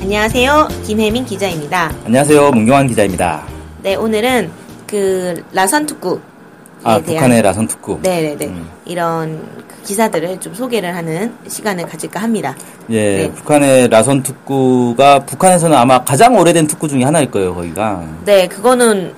안녕하세요. 김혜민 기자입니다. 안녕하세요. 문경환 기자입니다. 네, 오늘은 그 라선 특구 아, 북한의 라선 특구. 네네네. 음. 이런 그 기사들을 좀 소개를 하는 시간을 가질까 합니다. 예, 네. 북한의 라선 특구가 북한에서는 아마 가장 오래된 특구 중에 하나일 거예요, 거기가. 네, 그거는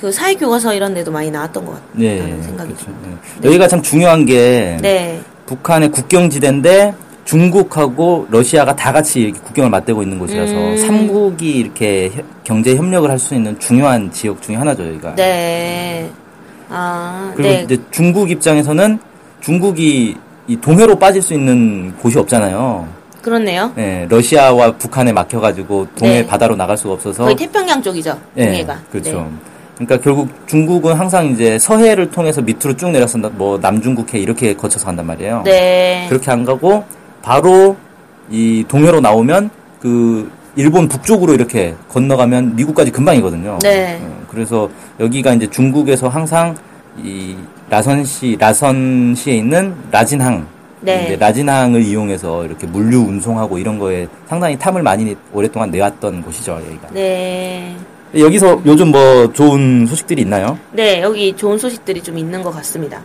그 사회교과서 이런 데도 많이 나왔던 것 같다는 예, 생각이 그렇죠. 듭니다. 예. 여기가 참 중요한 게 네, 북한의 국경지대인데 중국하고 러시아가 다 같이 이렇게 국경을 맞대고 있는 곳이라서 음. 삼국이 이렇게 혀- 경제 협력을 할 수 있는 중요한 지역 중에 하나죠, 여기가. 네. 아, 그리고 네. 이제 중국 입장에서는 중국이 이 동해로 빠질 수 있는 곳이 없잖아요. 그렇네요. 예, 러시아와 북한에 막혀가지고 동해 네. 바다로 나갈 수가 없어서 거의 태평양 쪽이죠. 예, 동해가. 그렇죠. 네. 그러니까 결국 중국은 항상 이제 서해를 통해서 밑으로 쭉 내려서 뭐 남중국해 이렇게 거쳐서 간단 말이에요. 네. 그렇게 안 가고 바로 이 동해로 나오면 그 일본 북쪽으로 이렇게 건너가면 미국까지 금방이거든요. 네. 어, 그래서 여기가 이제 중국에서 항상 이 라선시 라선시에 있는 라진항 네. 라진항을 이용해서 이렇게 물류 운송하고 이런 거에 상당히 탐을 많이 오랫동안 내왔던 곳이죠, 여기가. 네. 여기서 요즘 뭐 좋은 소식들이 있나요? 네, 여기 좋은 소식들이 좀 있는 것 같습니다.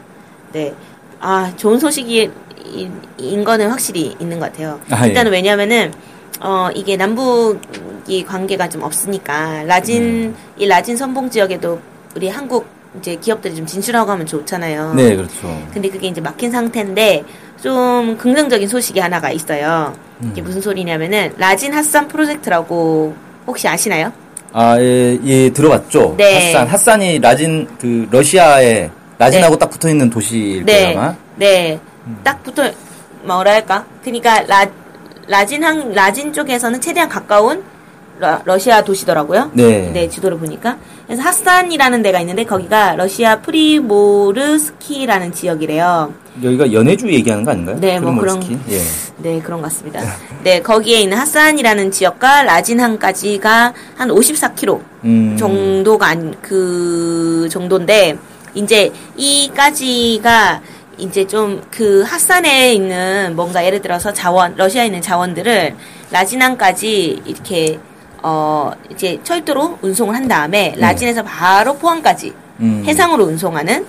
네. 아, 좋은 소식이, 인, 인 거는 확실히 있는 것 같아요. 아, 예. 일단은 왜냐면은, 어, 이게 남북이 관계가 좀 없으니까, 라진, 음. 이 라진 선봉 지역에도 우리 한국 이제 기업들이 좀 진출하고 하면 좋잖아요. 네, 그렇죠. 근데 그게 이제 막힌 상태인데, 좀 긍정적인 소식이 하나가 있어요. 이게 음. 무슨 소리냐면은, 라진 핫산 프로젝트라고 혹시 아시나요? 아, 예, 예, 들어봤죠. 네. 핫산. 핫산이 라진, 그, 러시아에, 라진하고 딱 붙어 있는 도시일 거예요, 네, 아마. 네, 음. 딱 붙어 뭐랄까? 그러니까 라 라진 항 라진 쪽에서는 최대한 가까운 러, 시아 도시더라고요. 네. 지도를 보니까 그래서 핫산이라는 데가 있는데 거기가 러시아 프리모르스키라는 지역이래요. 여기가 연해주 얘기하는 거 아닌가요? 네, 뭐 그런- 프리모르스키? 예. 네, 그런 것 같습니다. 네, 거기에 있는 핫산이라는 지역과 라진항까지가 한 54km 음. 정도가 안, 그 정도인데, 이제 이까지가 이제 좀그 핫산에 있는 뭔가 예를 들어서 자원, 러시아에 있는 자원들을 라진항까지 이렇게 어, 이제 철도로 운송을 한 다음에 라진에서 바로 포항까지 음. 해상으로 운송하는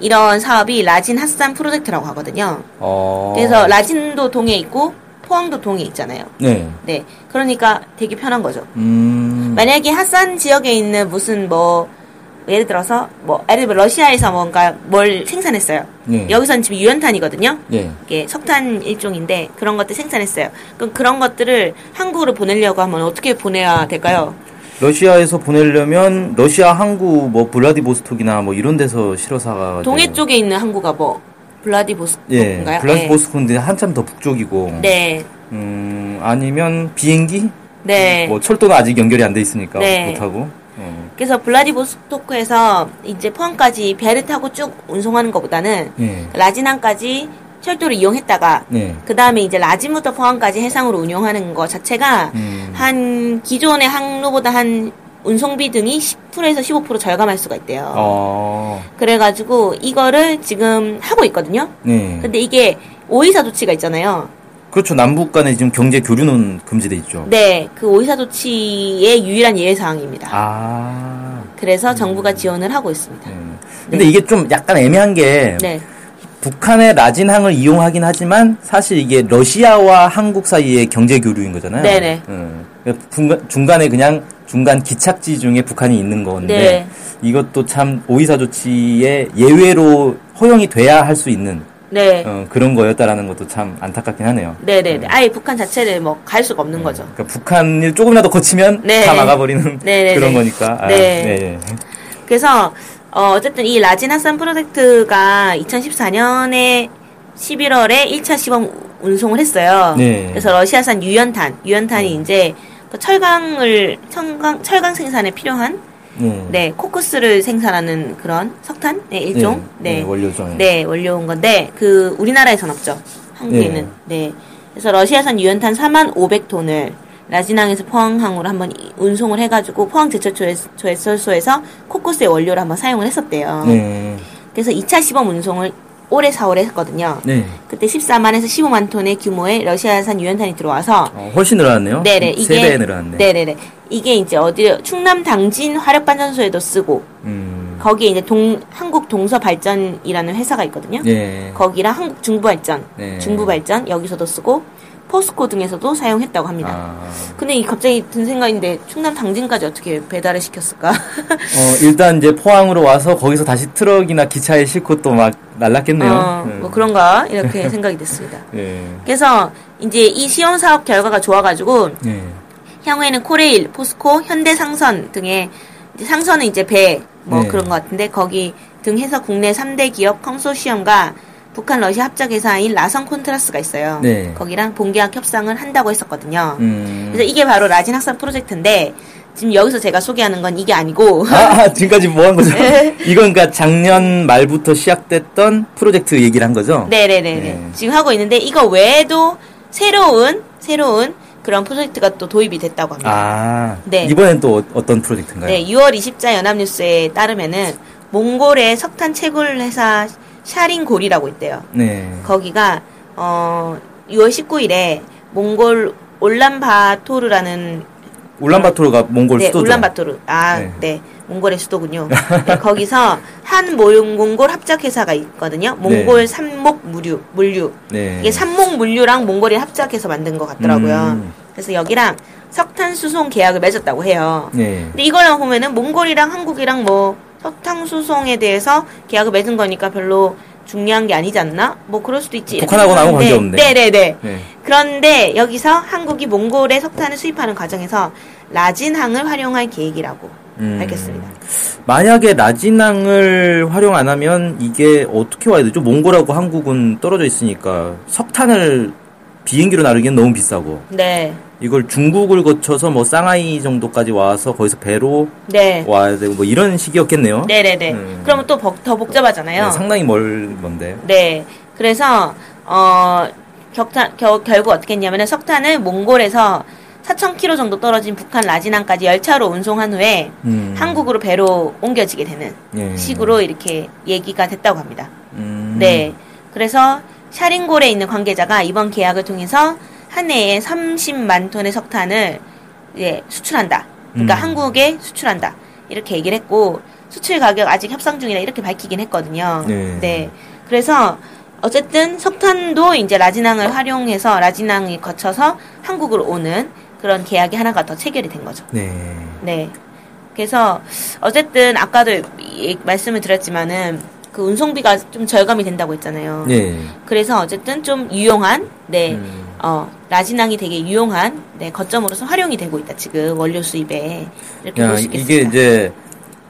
이런 사업이 라진 핫산 프로젝트라고 하거든요. 어. 그래서 라진도 동해 있고 포항도 동해 있잖아요. 네. 네. 그러니까 되게 편한 거죠. 음. 만약에 핫산 지역에 있는 무슨 뭐 예를 들어서 뭐 예를 들어 러시아에서 뭔가 뭘 생산했어요. 네. 여기서는 지금 유연탄이거든요. 네. 이게 석탄 일종인데 그런 것들 생산했어요. 그럼 그런 것들을 한국으로 보내려고 하면 어떻게 보내야 될까요? 러시아에서 보내려면 러시아 항구 뭐 블라디보스톡이나 뭐 이런 데서 실어서 가가지고 동해 쪽에 있는 항구가 뭐 예, 블라디보스토크인가요? 블라디보스토크인데 한참 더 북쪽이고 네. 음, 아니면 비행기? 네. 뭐 철도는 아직 연결이 안 돼 있으니까 네. 못하고 어. 그래서 블라디보스토크에서 이제 포항까지 배를 타고 쭉 운송하는 것보다는 예. 라진항까지 철도를 이용했다가 네. 그 다음에 이제 라진부터 포항까지 해상으로 운용하는 것 자체가 음. 한 기존의 항로보다 한 운송비 등이 10%에서 15% 절감할 수가 있대요. 어. 그래가지고 이거를 지금 하고 있거든요. 네. 근데 이게 오이사 조치가 있잖아요. 그렇죠. 남북 간에 지금 경제 교류는 금지돼 있죠. 네, 그 오이사 조치의 유일한 예외 사항입니다. 아. 그래서 정부가 지원을 하고 있습니다. 네. 근데 이게 좀 약간 애매한 게 네, 북한의 라진항을 이용하긴 하지만 사실 이게 러시아와 한국 사이의 경제 교류인 거잖아요. 네네. 음. 중간, 중간에 그냥 중간 기착지 중에 북한이 있는 건데 네. 이것도 참 오이사 조치의 예외로 허용이 돼야 할 수 있는 네, 어, 그런 거였다라는 것도 참 안타깝긴 하네요. 네, 네, 네. 아예 북한 자체를 뭐 갈 수가 없는 거죠. 그러니까 북한을 조금이라도 거치면 네. 다 막아버리는 네, 네, 그런 네. 거니까. 아, 네. 네. 그래서 어, 어쨌든 이 라진 핫산 프로젝트가 2014년에 11월에 1차 시범 운송을 했어요. 네. 그래서 러시아산 유연탄, 유연탄이 이제 그 철강을 철강 철강 생산에 필요한 네. 네 코크스를 생산하는 그런 석탄 네, 일종 네, 네, 네, 원료죠. 예. 네, 원료인 건데 그 우리나라에선 없죠. 한국에는. 네. 그래서 러시아산 유연탄 4만 500톤을 라진항에서 포항항으로 한번 이- 운송을 해가지고 포항 제철조회설소에서 코코스의 원료를 한번 사용을 했었대요. 네. 그래서 2차 시범 운송을 올해 4월에 했거든요. 네. 그때 14만에서 15만 톤의 규모의 러시아산 유연탄이 들어와서 어, 훨씬 늘어났네요. 네네 이게 세배 늘어났네. 네네네 이게 이제 어디 충남 당진 화력발전소에도 쓰고 음. 거기에 이제 동 한국 동서발전이라는 회사가 있거든요. 예. 거기랑 한국 중부발전, 네. 중부발전 여기서도 쓰고 포스코 등에서도 사용했다고 합니다. 아. 근데 이 갑자기 든 생각인데 충남 당진까지 어떻게 배달을 시켰을까? 어, 일단 이제 포항으로 와서 거기서 다시 트럭이나 기차에 싣고 또 막 날랐겠네요. 어, 음. 뭐 그런가 이렇게 생각이 됐습니다. 예. 그래서 이제 이 시험 사업 결과가 좋아가지고 예. 향후에는 코레일, 포스코, 현대상선 등의 이제 상선은 이제 배뭐 네. 그런 것 같은데 거기 등 해서 국내 3대 기업 컨소시엄과 북한 러시아 합작 회사인 라선 콘트라스가 있어요. 네. 거기랑 본계약 협상을 한다고 했었거든요. 음. 그래서 이게 바로 라진 학산 프로젝트인데 지금 여기서 제가 소개하는 건 이게 아니고 아, 아, 지금까지 뭐 한 거죠? 네. 이건 그러니까 작년 말부터 시작됐던 프로젝트 얘기를 한 거죠? 네네네네 네. 지금 하고 있는데 이거 외에도 새로운 새로운 그런 프로젝트가 또 도입이 됐다고 합니다. 아, 네. 이번엔 또 어- 어떤 프로젝트인가요? 네, 6월 20자 연합뉴스에 따르면은 몽골의 석탄 채굴 회사 샤린골이라고 있대요. 네. 거기가 어 6월 19일에 몽골 올란바토르라는 울란바토르가 몽골 네, 수도죠. 울란바토르. 아, 네. 네. 몽골의 수도군요. 네, 거기서 한 모용 몽골 합작 회사가 있거든요. 몽골 네. 삼목 물류, 물류. 네. 이게 삼목 물류랑 몽골이 합작해서 만든 것 같더라고요. 음. 그래서 여기랑 석탄 수송 계약을 맺었다고 해요. 네. 근데 이거랑 보면은 몽골이랑 한국이랑 뭐 석탄 수송에 대해서 계약을 맺은 거니까 별로 중요한 게 아니지 않나? 뭐 그럴 수도 있지. 이렇게 북한하고는 아무 관계 생각하는데 없네. 네네네. 네. 그런데 여기서 한국이 몽골에 석탄을 수입하는 과정에서 라진항을 활용할 계획이라고 음. 밝혔습니다. 만약에 라진항을 활용 안 하면 이게 어떻게 와야 되죠? 몽골하고 한국은 떨어져 있으니까 석탄을 비행기로 나르기엔 너무 비싸고 네. 이걸 중국을 거쳐서 뭐 상하이 정도까지 와서 거기서 배로 네. 와야 되고 뭐 이런 식이었겠네요. 네네네. 음. 그러면 또 더 복잡하잖아요. 네, 상당히 멀 건데. 네. 그래서 어 격탄 겨, 결국 어떻게 했냐면은 석탄을 몽골에서 4,000km 정도 떨어진 북한 라진항까지 열차로 운송한 후에 음. 한국으로 배로 옮겨지게 되는 예. 식으로 이렇게 얘기가 됐다고 합니다. 음. 네. 그래서 샤링골에 있는 관계자가 이번 계약을 통해서 한 해에 30만 톤의 석탄을 이제 수출한다. 그러니까 음. 한국에 수출한다. 이렇게 얘기를 했고 수출 가격 아직 협상 중이라 이렇게 밝히긴 했거든요. 네. 그래서 어쨌든 석탄도 이제 라진항을 활용해서 라진항이 거쳐서 한국으로 오는 그런 계약이 하나가 더 체결이 된 거죠. 네. 네. 그래서 어쨌든 아까도 이- 말씀을 드렸지만은 그 운송비가 좀 절감이 된다고 했잖아요. 네. 그래서 어쨌든 좀 유용한 네. 음. 어, 라진항이 되게 유용한 네, 거점으로서 활용이 되고 있다. 지금 원료 수입에 이렇게 야, 볼수 있겠습니다. 이게 이제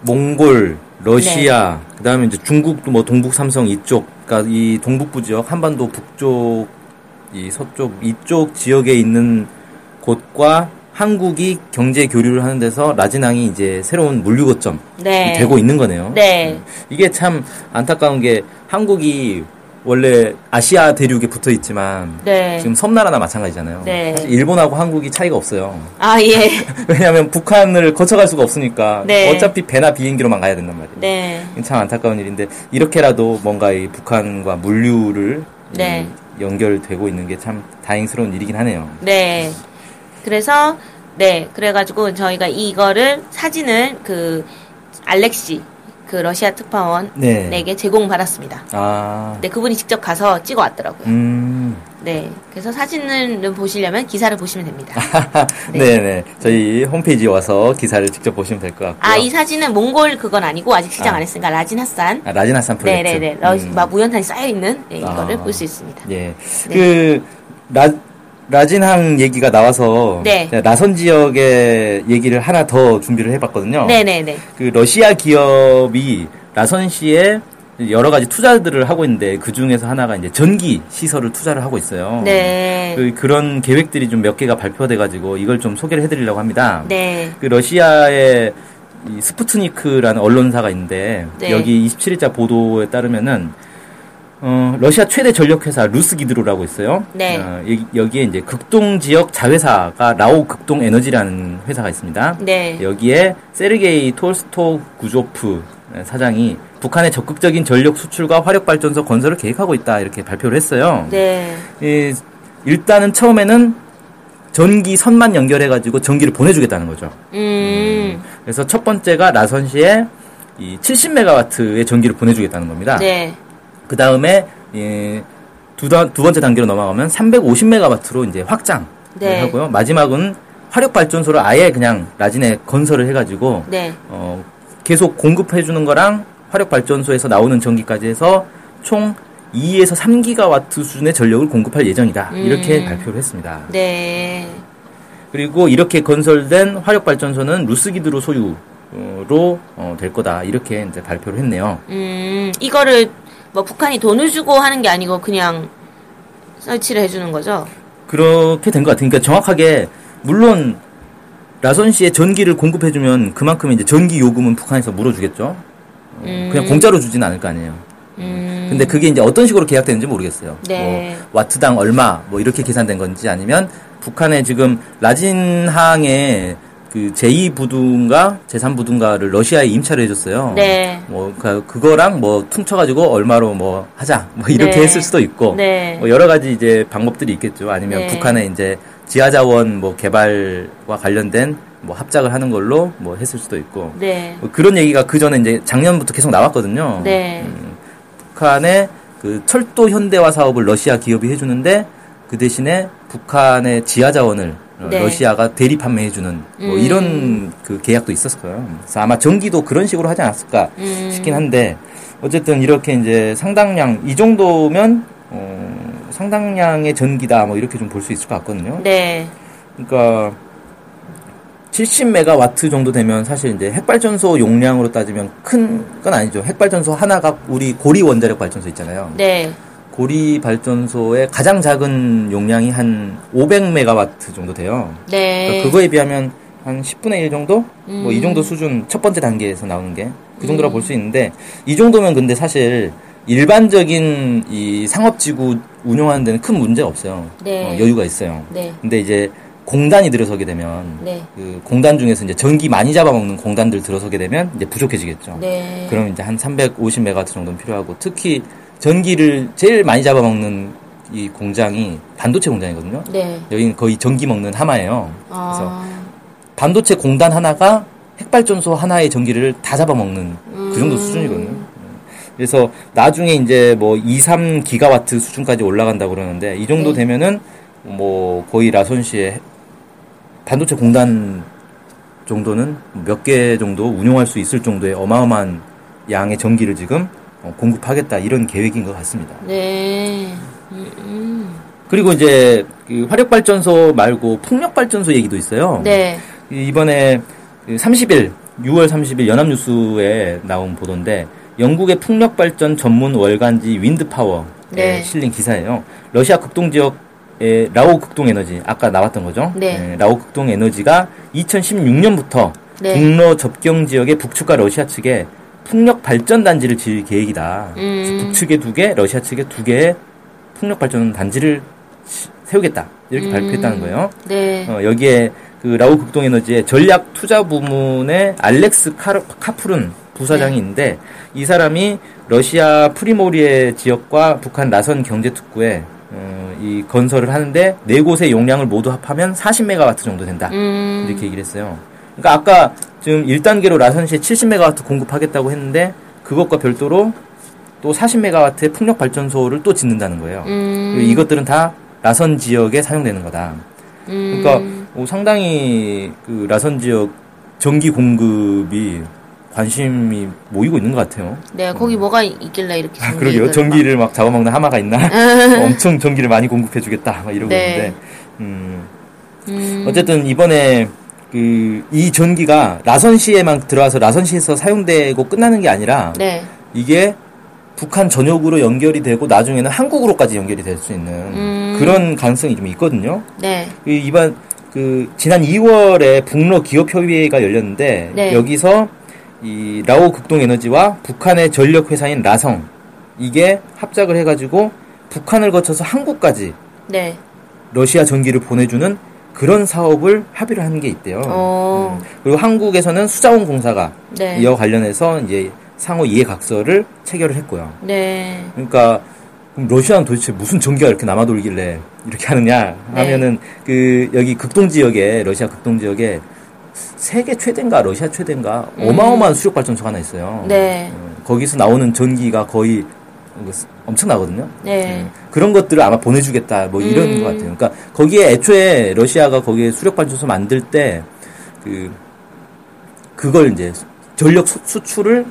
몽골, 러시아, 네. 그다음에 이제 중국도 뭐 동북 삼성 이쪽, 그러니까 이 동북부 지역, 한반도 북쪽, 이 서쪽 이쪽 지역에 있는 곳과 한국이 경제 교류를 하는 데서 라진항이 이제 새로운 물류 거점이 네. 되고 있는 거네요. 네. 이게 참 안타까운 게 한국이 원래 아시아 대륙에 붙어 있지만 네. 지금 섬나라나 마찬가지잖아요. 네. 사실 일본하고 한국이 차이가 없어요. 아, 예. 왜냐하면 북한을 거쳐갈 수가 없으니까 네. 어차피 배나 비행기로만 가야 된단 말이에요. 네. 참 안타까운 일인데 이렇게라도 뭔가 이 북한과 물류를 네. 음, 연결되고 있는 게 참 다행스러운 일이긴 하네요. 네. 그래서 네, 그래가지고 저희가 이거를 사진을 그 알렉시 그 러시아 특파원에게 네. 제공받았습니다. 아, 네, 그분이 직접 가서 찍어 왔더라고요. 음, 네, 그래서 사진을 보시려면 기사를 보시면 됩니다. 네, 네. 저희 홈페이지에 와서 기사를 직접 보시면 될 것 같고요. 아, 이 사진은 몽골 그건 아니고 아직 시작 아. 안 했으니까 라진 핫산. 아, 라진하산 프로젝트. 네네네. 러, 음. 막 무연탄이 쌓여 있는 네, 이거를 아. 볼수 있습니다. 예. 네. 그, 라, 라진항 얘기가 나와서. 네. 나선 지역의 얘기를 하나 더 준비를 해봤거든요. 네네네. 그 러시아 기업이 라선시에 여러 가지 투자들을 하고 있는데 그 중에서 하나가 이제 전기 시설을 투자를 하고 있어요. 네. 그, 그런 계획들이 좀 몇 개가 발표돼 가지고 이걸 좀 소개를 해드리려고 합니다. 네. 그 러시아의 이 스푸트니크라는 언론사가 있는데 네. 여기 27일자 보도에 따르면은 어, 러시아 최대 전력 회사 루스기드로라고 있어요. 네. 어, 여기, 여기 에 이제 극동 지역 자회사가 라오 극동 에너지라는 회사가 있습니다. 네. 여기에 세르게이 톨스토 구조프 사장이 북한의 적극적인 전력 수출과 화력 발전소 건설을 계획하고 있다 이렇게 발표를 했어요. 네. 이, 일단은 처음에는 전기 선만 연결해 가지고 전기를 보내주겠다는 거죠. 음. 그래서 첫 번째가 라선시에 이 70메가와트의 전기를 보내주겠다는 겁니다. 네. 그 다음에 두, 단- 두 번째 단계로 넘어가면 350메가와트로 이제 확장을 네. 하고요. 마지막은 화력 발전소를 아예 그냥 라진에 건설을 해가지고 네. 어, 계속 공급해주는 거랑 화력 발전소에서 나오는 전기까지 해서 총 2에서 3기가와트 수준의 전력을 공급할 예정이다. 이렇게 음. 발표를 했습니다. 네. 그리고 이렇게 건설된 화력 발전소는 루스기드로 소유로 어, 될 거다. 이렇게 이제 발표를 했네요. 음, 이거를 뭐 북한이 돈을 주고 하는 게 아니고 그냥 설치를 해주는 거죠? 그렇게 된 것 같아요. 그러니까 정확하게 물론 라선 씨의 전기를 공급해주면 그만큼 이제 전기 요금은 북한에서 물어주겠죠. 어, 음. 그냥 공짜로 주진 않을 거 아니에요. 음. 근데 그게 이제 어떤 식으로 계약되는지 모르겠어요. 네. 뭐 와트당 얼마 뭐 이렇게 계산된 건지 아니면 북한의 지금 라진항의 그 제2부두인가 제3부두인가를 러시아에 임차를 해줬어요. 네. 뭐 그- 그거랑 뭐 퉁쳐가지고 얼마로 뭐 하자 뭐 이렇게 네. 했을 수도 있고 네. 뭐 여러 가지 이제 방법들이 있겠죠. 아니면 네. 북한의 이제 지하자원 뭐 개발과 관련된 뭐 합작을 하는 걸로 뭐 했을 수도 있고 네. 뭐 그런 얘기가 그 전에 이제 작년부터 계속 나왔거든요. 네. 북한의 그 철도 현대화 사업을 러시아 기업이 해주는데 그 대신에 북한의 지하 자원을 어, 네. 러시아가 대리 판매해주는 뭐 음. 이런 그 계약도 있었어요. 그래서 아마 전기도 그런 식으로 하지 않았을까 음. 싶긴 한데 어쨌든 이렇게 이제 상당량 이 정도면 어, 상당량의 전기다 뭐 이렇게 좀 볼 수 있을 것 같거든요. 네. 그러니까 70메가와트 정도 되면 사실 이제 핵발전소 용량으로 따지면 큰 건 아니죠. 핵발전소 하나가 우리 고리 원자력 발전소 있잖아요. 네. 고리 발전소의 가장 작은 용량이 한 500메가와트 정도 돼요. 네. 그러니까 그거에 비하면 한 10분의 1 정도? 뭐이 음. 정도 수준 첫 번째 단계에서 나오는 게 그 정도라 볼수 있는데 이 정도면 근데 사실 일반적인 이 상업지구 운영하는 데는 큰 문제 없어요. 네. 어, 여유가 있어요. 네. 근데 이제 공단이 들어서게 되면 네. 그 공단 중에서 이제 전기 많이 잡아먹는 공단들 들어서게 되면 이제 부족해지겠죠. 네. 그럼 이제 한 350메가와트 정도는 필요하고 특히 전기를 제일 많이 잡아먹는 이 공장이 반도체 공장이거든요. 네. 여기는 거의 전기 먹는 하마예요. 그래서 아. 반도체 공단 하나가 핵발전소 하나의 전기를 다 잡아먹는 그 정도 음. 수준이거든요. 그래서 나중에 이제 뭐 2, 3 기가와트 수준까지 올라간다고 그러는데 이 정도 네. 되면은 뭐 거의 라손시의 반도체 공단 정도는 몇 개 정도 운용할 수 있을 정도의 어마어마한 양의 전기를 지금 어, 공급하겠다 이런 계획인 것 같습니다. 네. 음, 음. 그리고 이제 그 화력발전소 말고 풍력발전소 얘기도 있어요. 네. 이- 이번에 30일, 6월 30일 연합뉴스에 나온 보도인데 영국의 풍력발전 전문 월간지 윈드파워에 네. 실린 기사예요. 러시아 극동 지역의 라오 극동 에너지 아까 나왔던 거죠. 네. 라오 극동 에너지가 2016년부터 네. 북러 접경 지역의 북측과 러시아 측에 풍력 발전 단지를 지을 계획이다. 음. 북측에 두 개, 러시아 측에 두 개의 풍력 발전 단지를 시- 세우겠다. 이렇게 음. 발표했다는 거예요. 네. 어, 여기에 그 라우 극동에너지의 전략 투자 부문의 알렉스 카, 카프룬 부사장이 네. 있는데 이 사람이 러시아 프리모리에 지역과 북한 라선 경제 특구에 어, 이 건설을 하는데 네 곳의 용량을 모두 합하면 40메가와트 정도 된다. 음. 이렇게 얘기를 했어요. 그러니까 아까 지금 1단계로 라선시에 70메가와트 공급하겠다고 했는데 그것과 별도로 또 40메가와트의 풍력 발전소를 또 짓는다는 거예요. 음. 이것들은 다 라선 지역에 사용되는 거다. 음. 그러니까 어, 상당히 그 라선 지역 전기 공급이 관심이 모이고 있는 것 같아요. 네, 거기 뭐가 있- 있길래 이렇게 아, 그러게요. 막- 전기를 막 잡아먹는 하마가 있나? 엄청 전기를 많이 공급해주겠다. 막 이러고 네. 있는데, 음, 음. 어쨌든 이번에 그 이 전기가 라선시에만 들어와서 라선시에서 사용되고 끝나는 게 아니라 네. 이게 북한 전역으로 연결이 되고 나중에는 한국으로까지 연결이 될 수 있는 음. 그런 가능성이 좀 있거든요. 네. 이 이번 그 지난 2월에 북러 기업 협의회가 열렸는데 네. 여기서 이 라오 극동에너지와 북한의 전력 회사인 라성 이게 합작을 해가지고 북한을 거쳐서 한국까지 네. 러시아 전기를 보내주는 그런 사업을 합의를 한게 있대요. 어. 음. 그리고 한국에서는 수자원 공사가 네. 이와 관련해서 이제 상호 이해각서를 체결을 했고요. 네. 그러니까 러시아는 도대체 무슨 전기가 이렇게 남아 돌길래 이렇게 하느냐 네. 하면은 그 여기 극동 지역에 러시아 극동 지역에 세계 최대인가 러시아 최대인가 음. 어마어마한 수력 발전소가 하나 있어요. 네. 어, 거기서 나오는 전기가 거의 엄청나거든요. 네. 음, 그런 것들을 아마 보내주겠다 뭐 이런 음. 것 같아요. 그러니까 거기에 애초에 러시아가 거기에 수력 발전소 만들 때 그 그걸 이제 전력 수- 수출을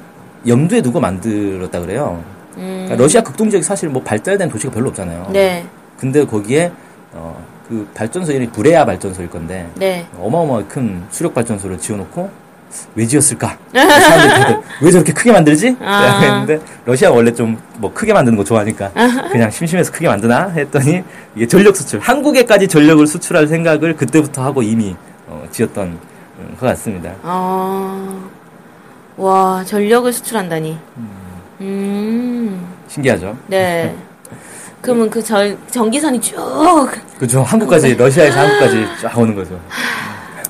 염두에 두고 만들었다 그래요. 음. 그러니까 러시아 극동 지역이 사실 뭐 발달된 도시가 별로 없잖아요. 네. 근데 거기에 어, 그 발전소 이름이 브레아 발전소일 건데 네. 어마어마하게 큰 수력 발전소를 지어놓고 왜 지었을까? 사람들이 왜 저렇게 크게 만들지? 아. 했는데 러시아 가 원래 좀 뭐 크게 만드는 거 좋아하니까 그냥 심심해서 크게 만드나 했더니 이게 전력 수출 한국에까지 전력을 수출할 생각을 그때부터 하고 이미 어, 지었던 음, 것 같습니다. 어. 와, 전력을 수출한다니. 음. 신기하죠? 네. 그러면 그 전, 전기선이 쭉 그죠? 한국까지 러시아에서 한국까지 쫙 오는 거죠.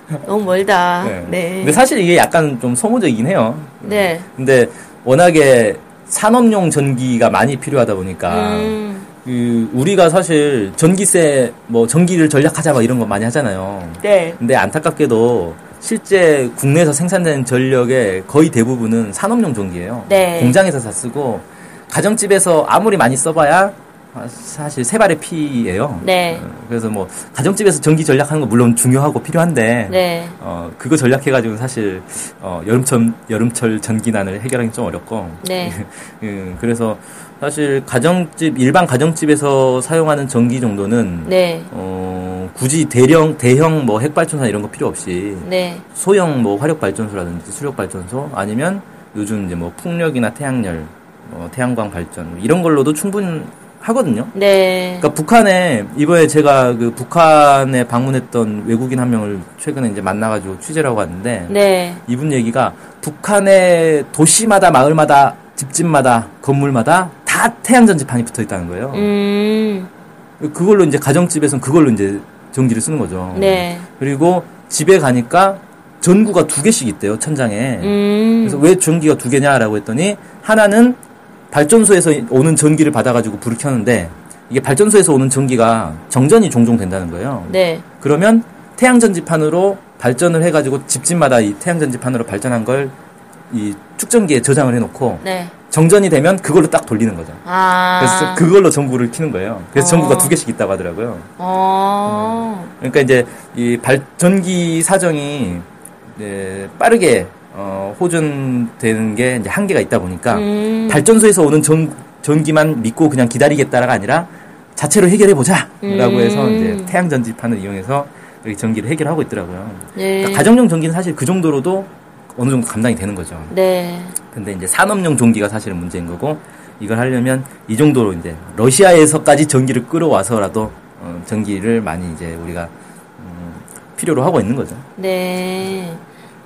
너무 멀다. 네. 네. 근데 사실 이게 약간 좀 소모적이긴 해요. 네. 근데 워낙에 산업용 전기가 많이 필요하다 보니까 음. 그 우리가 사실 전기세 뭐 전기를 절약하자 막 이런 거 많이 하잖아요. 네. 근데 안타깝게도 실제 국내에서 생산되는 전력의 거의 대부분은 산업용 전기예요. 네. 공장에서 다 쓰고 가정집에서 아무리 많이 써봐야 사실 세 발의 피예요. 네. 어, 그래서 뭐 가정집에서 전기 절약하는 거 물론 중요하고 필요한데 네. 어, 그거 전략해가지고 사실, 어, 여름철, 여름철 전기난을 해결하기 좀 어렵고. 네. 음, 그래서 사실 가정집, 일반 가정집에서 사용하는 전기 정도는, 네. 어, 굳이 대령, 대형 뭐 핵발전소나 이런 거 필요 없이 네. 소형 뭐 화력 발전소라든지 수력 발전소 아니면 요즘 이제 뭐 풍력이나 태양열, 뭐 태양광 발전 이런 걸로도 충분 하거든요. 네. 그러니까 북한에 이번에 제가 그 북한에 방문했던 외국인 한 명을 최근에 이제 만나가지고 취재를 하고 왔는데 네. 이분 얘기가 북한의 도시마다 마을마다 집집마다 건물마다 다 태양 전 지판이 붙어 있다는 거예요. 음. 그걸로 이제 가정집에서는 그걸로 이제 전기를 쓰는 거죠. 네. 그리고 집에 가니까 전구가 두 개씩 있대요 천장에. 음. 그래서 왜 전기가 두 개냐라고 했더니 하나는 발전소에서 오는 전기를 받아가지고 불을 켜는데 이게 발전소에서 오는 전기가 정전이 종종 된다는 거예요. 네. 그러면 태양 전지판으로 발전을 해가지고 집집마다 이 태양 전지판으로 발전한 걸 이 축전기에 저장을 해놓고 네. 정전이 되면 그걸로 딱 돌리는 거죠. 아. 그래서 그걸로 전구를 키는 거예요. 그래서 어. 전구가 두 개씩 있다고 하더라고요. 어. 그러니까 이제 이 발전기 사정이 빠르게 어, 호전되는 게 이제 한계가 있다 보니까 음. 발전소에서 오는 전, 전기만 믿고 그냥 기다리겠다가 아니라 자체로 해결해 보자라고 음. 해서 이제 태양 전지판을 이용해서 이렇게 전기를 해결하고 있더라고요. 네. 그러니까 가정용 전기는 사실 그 정도로도 어느 정도 감당이 되는 거죠. 네. 근데 이제 산업용 전기가 사실은 문제인 거고 이걸 하려면 이 정도로 이제 러시아에서까지 전기를 끌어와서라도 어, 전기를 많이 이제 우리가 음, 필요로 하고 있는 거죠. 네.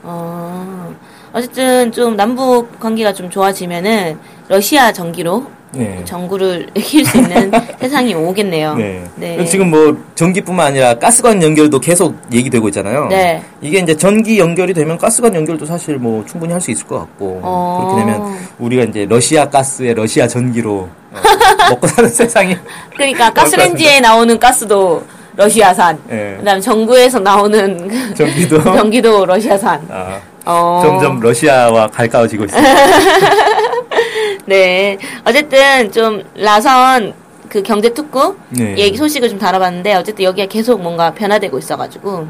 어. 어쨌든 좀 남북 관계가 좀 좋아지면은 러시아 전기로 네. 전구를 킬수 있는 세상이 오겠네요. 네. 네. 지금 뭐 전기뿐만 아니라 가스관 연결도 계속 얘기되고 있잖아요. 네. 이게 이제 전기 연결이 되면 가스관 연결도 사실 뭐 충분히 할 수 있을 것 같고 어. 그렇게 되면 우리가 이제 러시아 가스에 러시아 전기로 어, 먹고 사는 세상이 그러니까 가스렌지에 나오는 가스도 러시아산. 예. 그다음에 전구에서 나오는 그 전기도 전기도 러시아산. 아, 어. 점점 러시아와 가까워지고 있습니다. 네. 어쨌든 좀 라선 그 경제 특구 네. 얘기 소식을 좀 다뤄봤는데 어쨌든 여기가 계속 뭔가 변화되고 있어가지고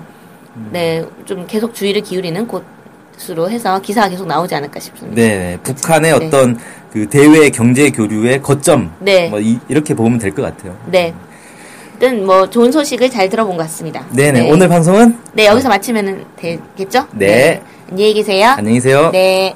음. 네좀 계속 주의를 기울이는 곳으로 해서 기사가 계속 나오지 않을까 싶습니다. 네, 북한의 네. 어떤 그 대외 경제 교류의 거점, 네. 뭐 이, 렇게 보면 될 것 같아요. 네. 어쨌든 뭐 좋은 소식을 잘 들어본 것 같습니다. 네네, 오늘 방송은 네 여기서 마치면 되겠죠? 네. 안녕히 계세요. 안녕히 계세요. 네.